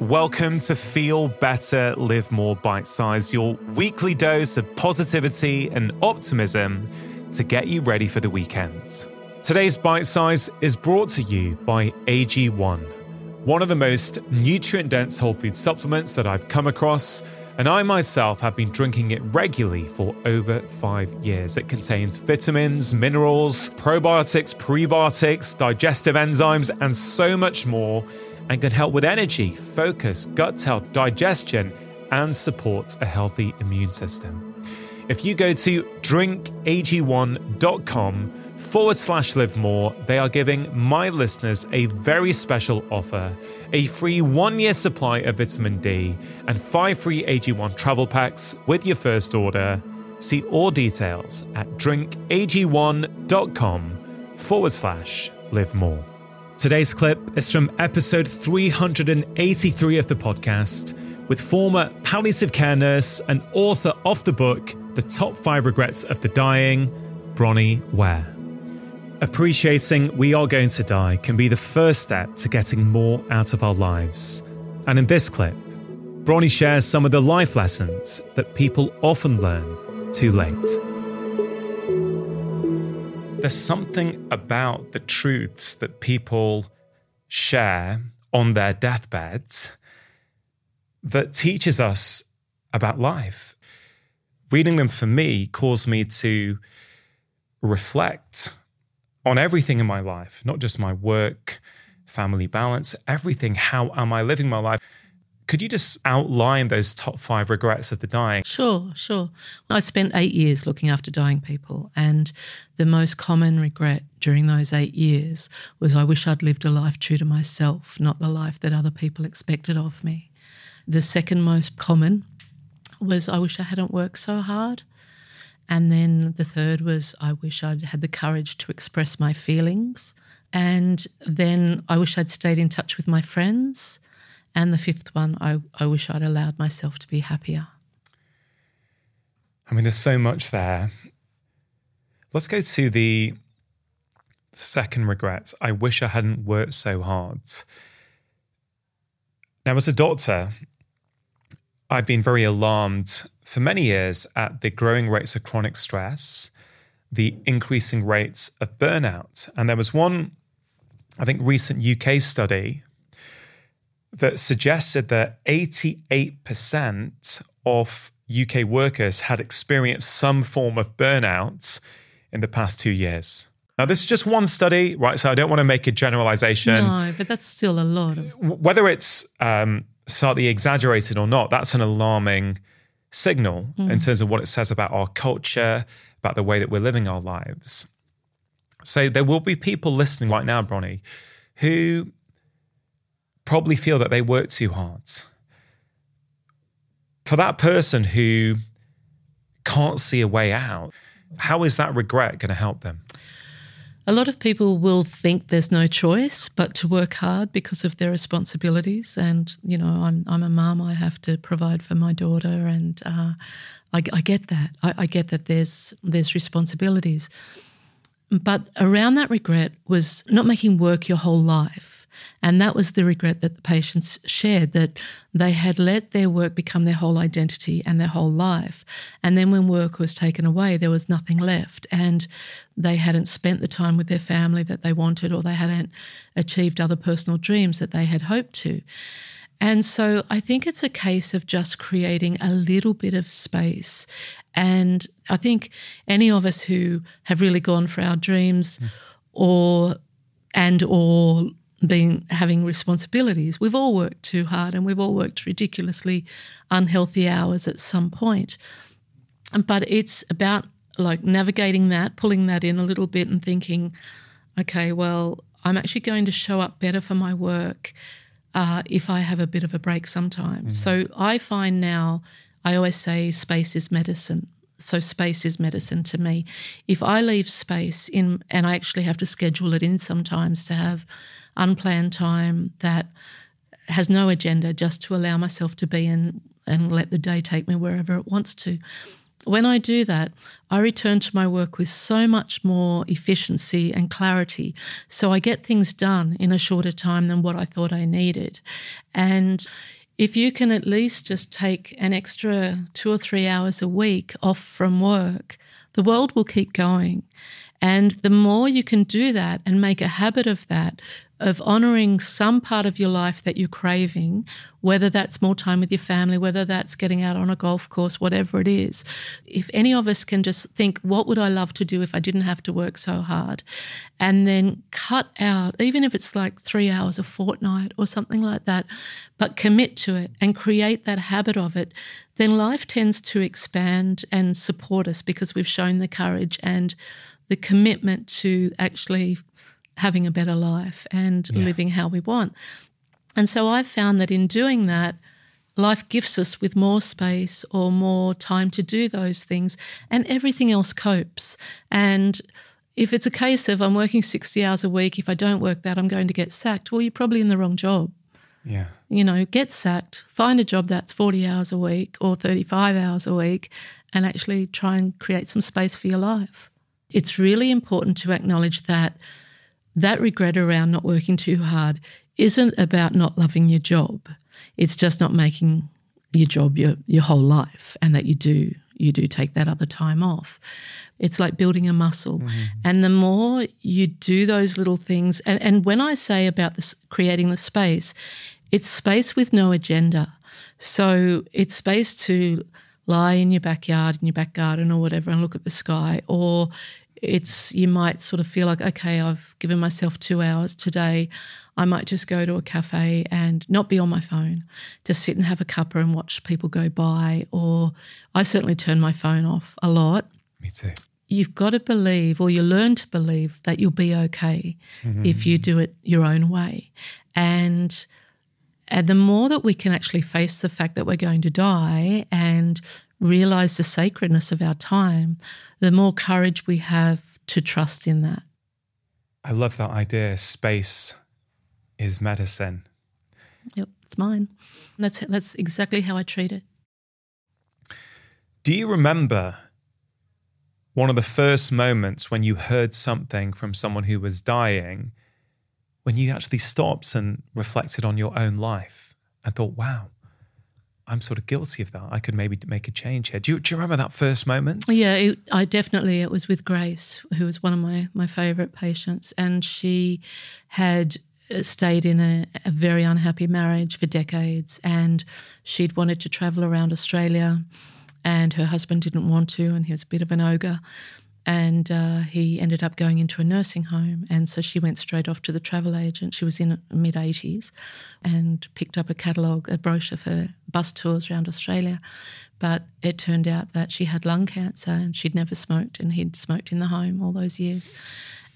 Welcome to Feel Better, Live More Bite Size, your weekly dose of positivity and optimism to get you ready for the weekend. Today's Bite Size is brought to you by AG1, one of the most nutrient dense whole food supplements that I've come across. And I myself have been drinking it regularly for over five years. It contains vitamins, minerals, probiotics, prebiotics, digestive enzymes, and so much more and can help with energy, focus, gut health, digestion, and support a healthy immune system. If you go to drinkag1.com forward slash live more, they are giving my listeners a very special offer a free one year supply of vitamin D and five free AG1 travel packs with your first order. See all details at drinkag1.com forward slash live more. Today's clip is from episode 383 of the podcast with former palliative care nurse and author of the book, The Top Five Regrets of the Dying, Bronnie Ware. Appreciating we are going to die can be the first step to getting more out of our lives. And in this clip, Bronnie shares some of the life lessons that people often learn too late there's something about the truths that people share on their deathbeds that teaches us about life. Reading them for me caused me to reflect on everything in my life, not just my work, family balance, everything. How am I living my life? Could you just outline those top five regrets of the dying? Sure, sure. I spent eight years looking after dying people, and the most common regret during those eight years was I wish I'd lived a life true to myself, not the life that other people expected of me. The second most common was I wish I hadn't worked so hard. And then the third was I wish I'd had the courage to express my feelings. And then I wish I'd stayed in touch with my friends. And the fifth one, I, I wish I'd allowed myself to be happier. I mean, there's so much there. Let's go to the second regret. I wish I hadn't worked so hard. Now, as a doctor, I've been very alarmed for many years at the growing rates of chronic stress, the increasing rates of burnout. And there was one, I think, recent UK study that suggested that 88% of UK workers had experienced some form of burnout in the past two years. Now, this is just one study, right? So I don't want to make a generalization. No, but that's still a lot of. Whether it's um, slightly exaggerated or not, that's an alarming signal mm. in terms of what it says about our culture, about the way that we're living our lives. So there will be people listening right now, Bronnie, who probably feel that they work too hard. For that person who can't see a way out, how is that regret going to help them? A lot of people will think there's no choice but to work hard because of their responsibilities. And, you know, I'm, I'm a mum, I have to provide for my daughter, and uh, I, I, get that. I, I get that there's, there's responsibilities. But around that regret was not making work your whole life and that was the regret that the patients shared that they had let their work become their whole identity and their whole life. And then when work was taken away, there was nothing left. And they hadn't spent the time with their family that they wanted, or they hadn't achieved other personal dreams that they had hoped to. And so I think it's a case of just creating a little bit of space. And I think any of us who have really gone for our dreams mm. or and or being having responsibilities. We've all worked too hard and we've all worked ridiculously unhealthy hours at some point. But it's about like navigating that, pulling that in a little bit and thinking, okay, well, I'm actually going to show up better for my work uh, if I have a bit of a break sometimes. Mm-hmm. So I find now, I always say space is medicine. So space is medicine to me. If I leave space in, and I actually have to schedule it in sometimes to have unplanned time that has no agenda, just to allow myself to be in and let the day take me wherever it wants to. when I do that, I return to my work with so much more efficiency and clarity. So I get things done in a shorter time than what I thought I needed. And if you can at least just take an extra two or three hours a week off from work, the world will keep going. And the more you can do that and make a habit of that, of honoring some part of your life that you're craving, whether that's more time with your family, whether that's getting out on a golf course, whatever it is. If any of us can just think, what would I love to do if I didn't have to work so hard? And then cut out, even if it's like three hours a fortnight or something like that, but commit to it and create that habit of it, then life tends to expand and support us because we've shown the courage and the commitment to actually having a better life and yeah. living how we want. And so I've found that in doing that, life gifts us with more space or more time to do those things, and everything else copes. And if it's a case of I'm working 60 hours a week, if I don't work that, I'm going to get sacked, well, you're probably in the wrong job. Yeah. You know, get sacked, find a job that's 40 hours a week or 35 hours a week, and actually try and create some space for your life. It's really important to acknowledge that that regret around not working too hard isn't about not loving your job. It's just not making your job your, your whole life and that you do you do take that other time off. It's like building a muscle. Mm-hmm. And the more you do those little things, and, and when I say about this creating the space, it's space with no agenda. So it's space to lie in your backyard, in your back garden or whatever, and look at the sky, or it's you might sort of feel like okay i've given myself two hours today. I might just go to a cafe and not be on my phone. Just sit and have a cuppa and watch people go by. Or i certainly turn my phone off a lot. Me too. You've got to believe or you learn to believe that you'll be okay mm-hmm. if you do it your own way. And and the more that we can actually face the fact that we're going to die and realize the sacredness of our time, the more courage we have to trust in that. I love that idea. Space is medicine. Yep, it's mine. That's that's exactly how I treat it. Do you remember one of the first moments when you heard something from someone who was dying, when you actually stopped and reflected on your own life and thought, wow, I'm sort of guilty of that. I could maybe make a change here. Do you, do you remember that first moment? Yeah, it, I definitely. It was with Grace, who was one of my my favourite patients, and she had uh, stayed in a, a, very unhappy marriage for decades, and she'd wanted to travel around Australia, and her husband didn't want to, and he was a bit of an ogre and uh, he ended up going into a nursing home. And so she went straight off to the travel agent. She was in mid 80s and picked up a catalogue, a brochure for bus tours around Australia. But it turned out that she had lung cancer and she'd never smoked, and he'd smoked in the home all those years.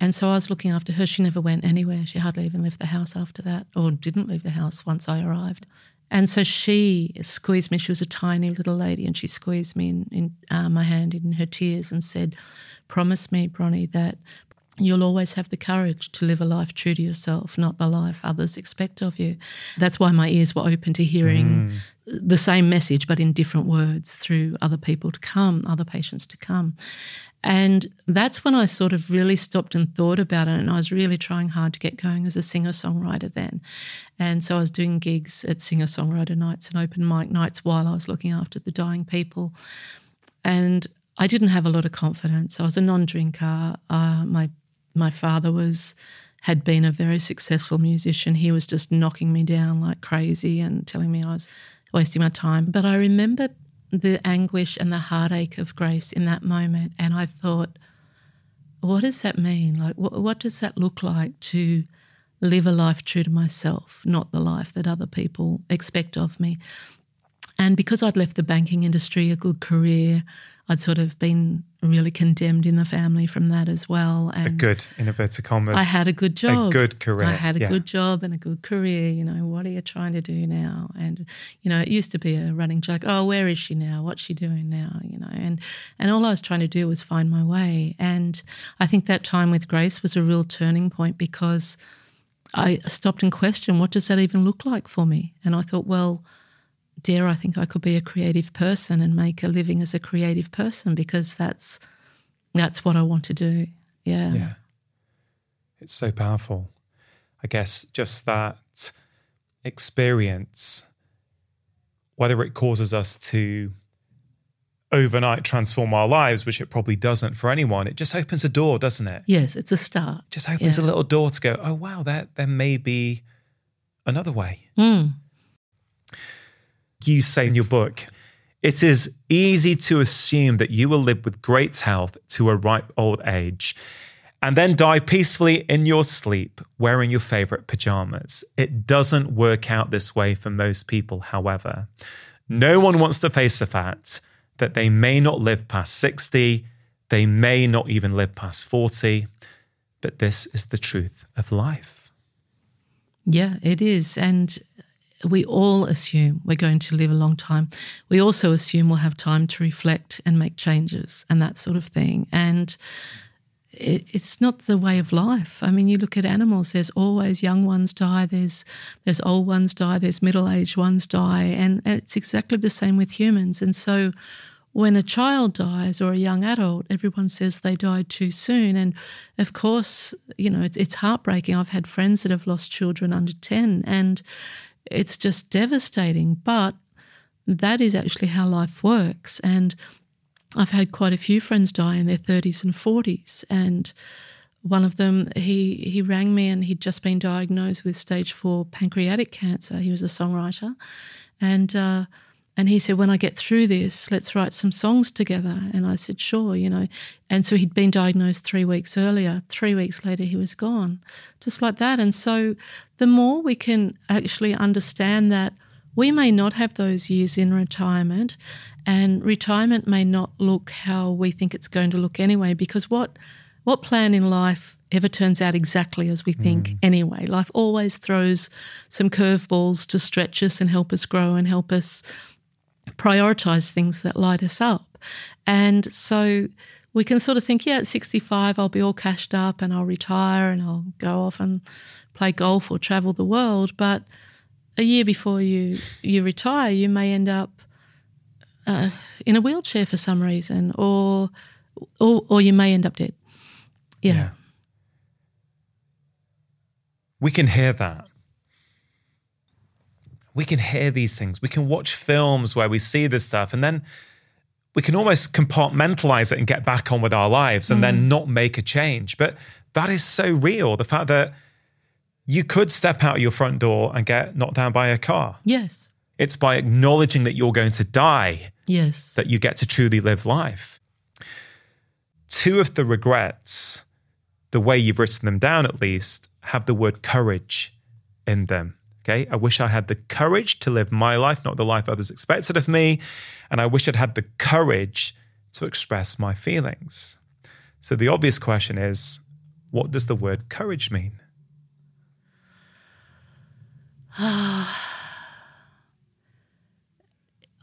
And so I was looking after her. She never went anywhere. She hardly even left the house after that, or didn't leave the house once I arrived. And so she squeezed me. She was a tiny little lady, and she squeezed me in, in uh, my hand in her tears and said, Promise me, Bronnie, that you'll always have the courage to live a life true to yourself, not the life others expect of you. That's why my ears were open to hearing mm. the same message, but in different words through other people to come, other patients to come. And that's when I sort of really stopped and thought about it. And I was really trying hard to get going as a singer songwriter then. And so I was doing gigs at singer songwriter nights and open mic nights while I was looking after the dying people. And I didn't have a lot of confidence. I was a non-drinker. Uh, my my father was had been a very successful musician. He was just knocking me down like crazy and telling me I was wasting my time. But I remember the anguish and the heartache of grace in that moment, and I thought, what does that mean? Like, what, what does that look like to live a life true to myself, not the life that other people expect of me? And because I'd left the banking industry, a good career, I'd sort of been really condemned in the family from that as well. And a good, in inverted commas. I had a good job. A good career. I had a yeah. good job and a good career. You know, what are you trying to do now? And, you know, it used to be a running joke. Oh, where is she now? What's she doing now? You know, and, and all I was trying to do was find my way. And I think that time with Grace was a real turning point because I stopped and questioned, what does that even look like for me? And I thought, well, dare I think I could be a creative person and make a living as a creative person because that's that's what I want to do. Yeah. Yeah. It's so powerful. I guess just that experience, whether it causes us to overnight transform our lives, which it probably doesn't for anyone, it just opens a door, doesn't it? Yes, it's a start. Just opens Yeah. a little door to go, oh, wow, there, there may be another way. Mm. You say in your book, it is easy to assume that you will live with great health to a ripe old age and then die peacefully in your sleep wearing your favorite pajamas. It doesn't work out this way for most people, however. No one wants to face the fact that they may not live past 60, they may not even live past 40, but this is the truth of life. Yeah, it is. And we all assume we're going to live a long time. We also assume we'll have time to reflect and make changes and that sort of thing. And it, it's not the way of life. I mean, you look at animals. There's always young ones die. There's there's old ones die. There's middle aged ones die, and, and it's exactly the same with humans. And so, when a child dies or a young adult, everyone says they died too soon. And of course, you know, it's, it's heartbreaking. I've had friends that have lost children under 10, and it's just devastating. But that is actually how life works. And I've had quite a few friends die in their 30s and 40s. And one of them, he, he rang me and he'd just been diagnosed with stage four pancreatic cancer. He was a songwriter. And, uh, and he said, When I get through this, let's write some songs together. And I said, Sure, you know. And so he'd been diagnosed three weeks earlier. Three weeks later, he was gone, just like that. And so the more we can actually understand that we may not have those years in retirement, and retirement may not look how we think it's going to look anyway, because what, what plan in life ever turns out exactly as we mm. think anyway? Life always throws some curveballs to stretch us and help us grow and help us prioritize things that light us up. And so we can sort of think, yeah, at 65, I'll be all cashed up and I'll retire and I'll go off and play golf or travel the world. But a year before you, you retire, you may end up uh, in a wheelchair for some reason, or, or, or you may end up dead. Yeah. We can hear that. We can hear these things. We can watch films where we see this stuff and then we can almost compartmentalize it and get back on with our lives and then mm. not make a change. But that is so real. The fact that you could step out your front door and get knocked down by a car. Yes. It's by acknowledging that you're going to die Yes. that you get to truly live life. Two of the regrets, the way you've written them down at least, have the word courage in them. Okay. I wish I had the courage to live my life, not the life others expected of me. And I wish I'd had the courage to express my feelings. So the obvious question is what does the word courage mean?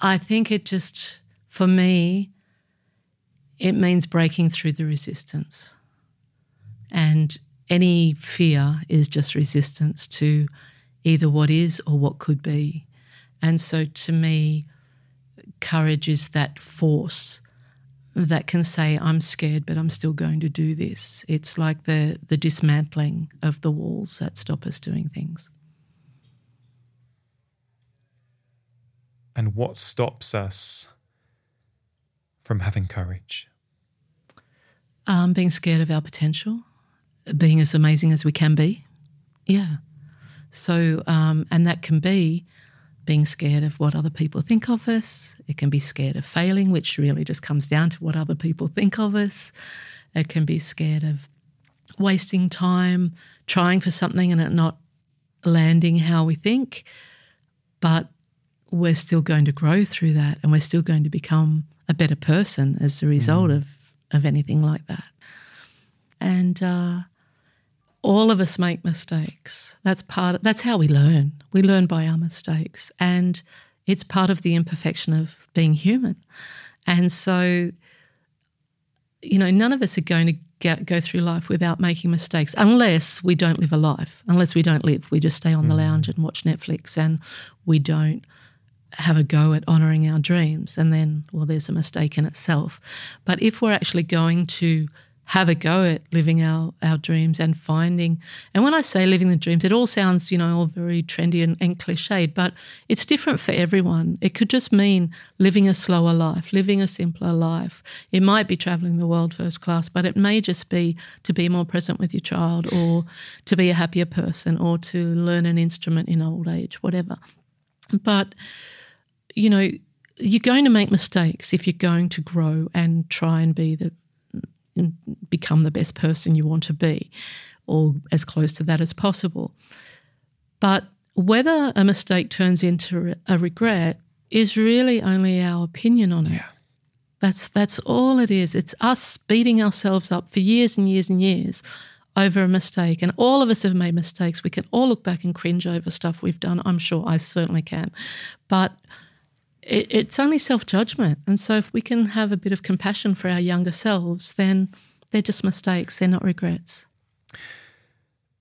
I think it just, for me, it means breaking through the resistance. And any fear is just resistance to either what is or what could be. And so to me, courage is that force that can say, I'm scared, but I'm still going to do this. It's like the, the dismantling of the walls that stop us doing things. And what stops us from having courage? Um, being scared of our potential, being as amazing as we can be. Yeah. So, um, and that can be being scared of what other people think of us. It can be scared of failing, which really just comes down to what other people think of us. It can be scared of wasting time trying for something and it not landing how we think. But we're still going to grow through that and we're still going to become a better person as a result of, of anything like that. And uh, all of us make mistakes. That's part of, that's how we learn. We learn by our mistakes. And it's part of the imperfection of being human. And so, you know, none of us are going to get, go through life without making mistakes unless we don't live a life, unless we don't live. We just stay on the mm. lounge and watch Netflix and we don't have a go at honoring our dreams and then well there's a mistake in itself but if we're actually going to have a go at living our, our dreams and finding and when i say living the dreams it all sounds you know all very trendy and, and cliched but it's different for everyone. It could just mean living a slower life living a simpler life. It might be traveling the world first class but it may just be to be more present with your child or to be a happier person or to learn an instrument in old age whatever. But you know you're going to make mistakes if you're going to grow and try and be the become the best person you want to be, or as close to that as possible. But whether a mistake turns into a regret is really only our opinion on it. Yeah. That's that's all it is. It's us beating ourselves up for years and years and years over a mistake. And all of us have made mistakes. We can all look back and cringe over stuff we've done. I'm sure I certainly can. But it, it's only self judgment. And so if we can have a bit of compassion for our younger selves, then they're just mistakes, they're not regrets.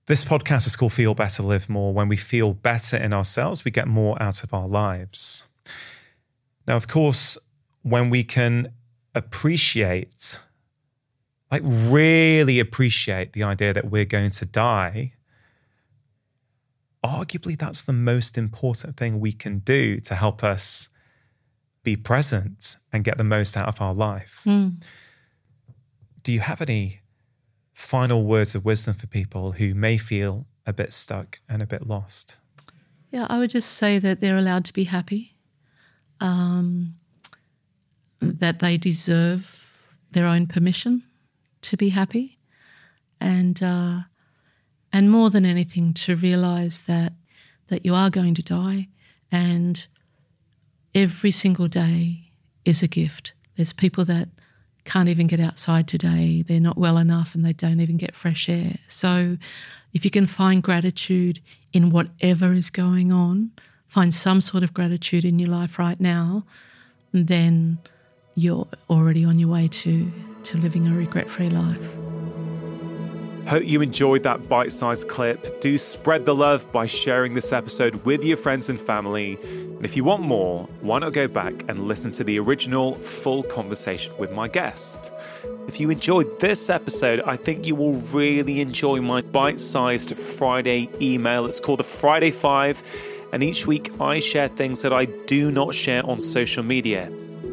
This podcast is called Feel Better, Live More. When we feel better in ourselves, we get more out of our lives. Now, of course, when we can appreciate, like really appreciate the idea that we're going to die, arguably that's the most important thing we can do to help us be present and get the most out of our life. Mm. Do you have any final words of wisdom for people who may feel a bit stuck and a bit lost? Yeah, I would just say that they're allowed to be happy, um, that they deserve their own permission to be happy, and uh, and more than anything, to realize that that you are going to die, and every single day is a gift. There's people that can't even get outside today, they're not well enough, and they don't even get fresh air. So, if you can find gratitude in whatever is going on, find some sort of gratitude in your life right now, then you're already on your way to, to living a regret free life. Hope you enjoyed that bite sized clip. Do spread the love by sharing this episode with your friends and family. And if you want more, why not go back and listen to the original full conversation with my guest? If you enjoyed this episode, I think you will really enjoy my bite sized Friday email. It's called the Friday Five. And each week I share things that I do not share on social media.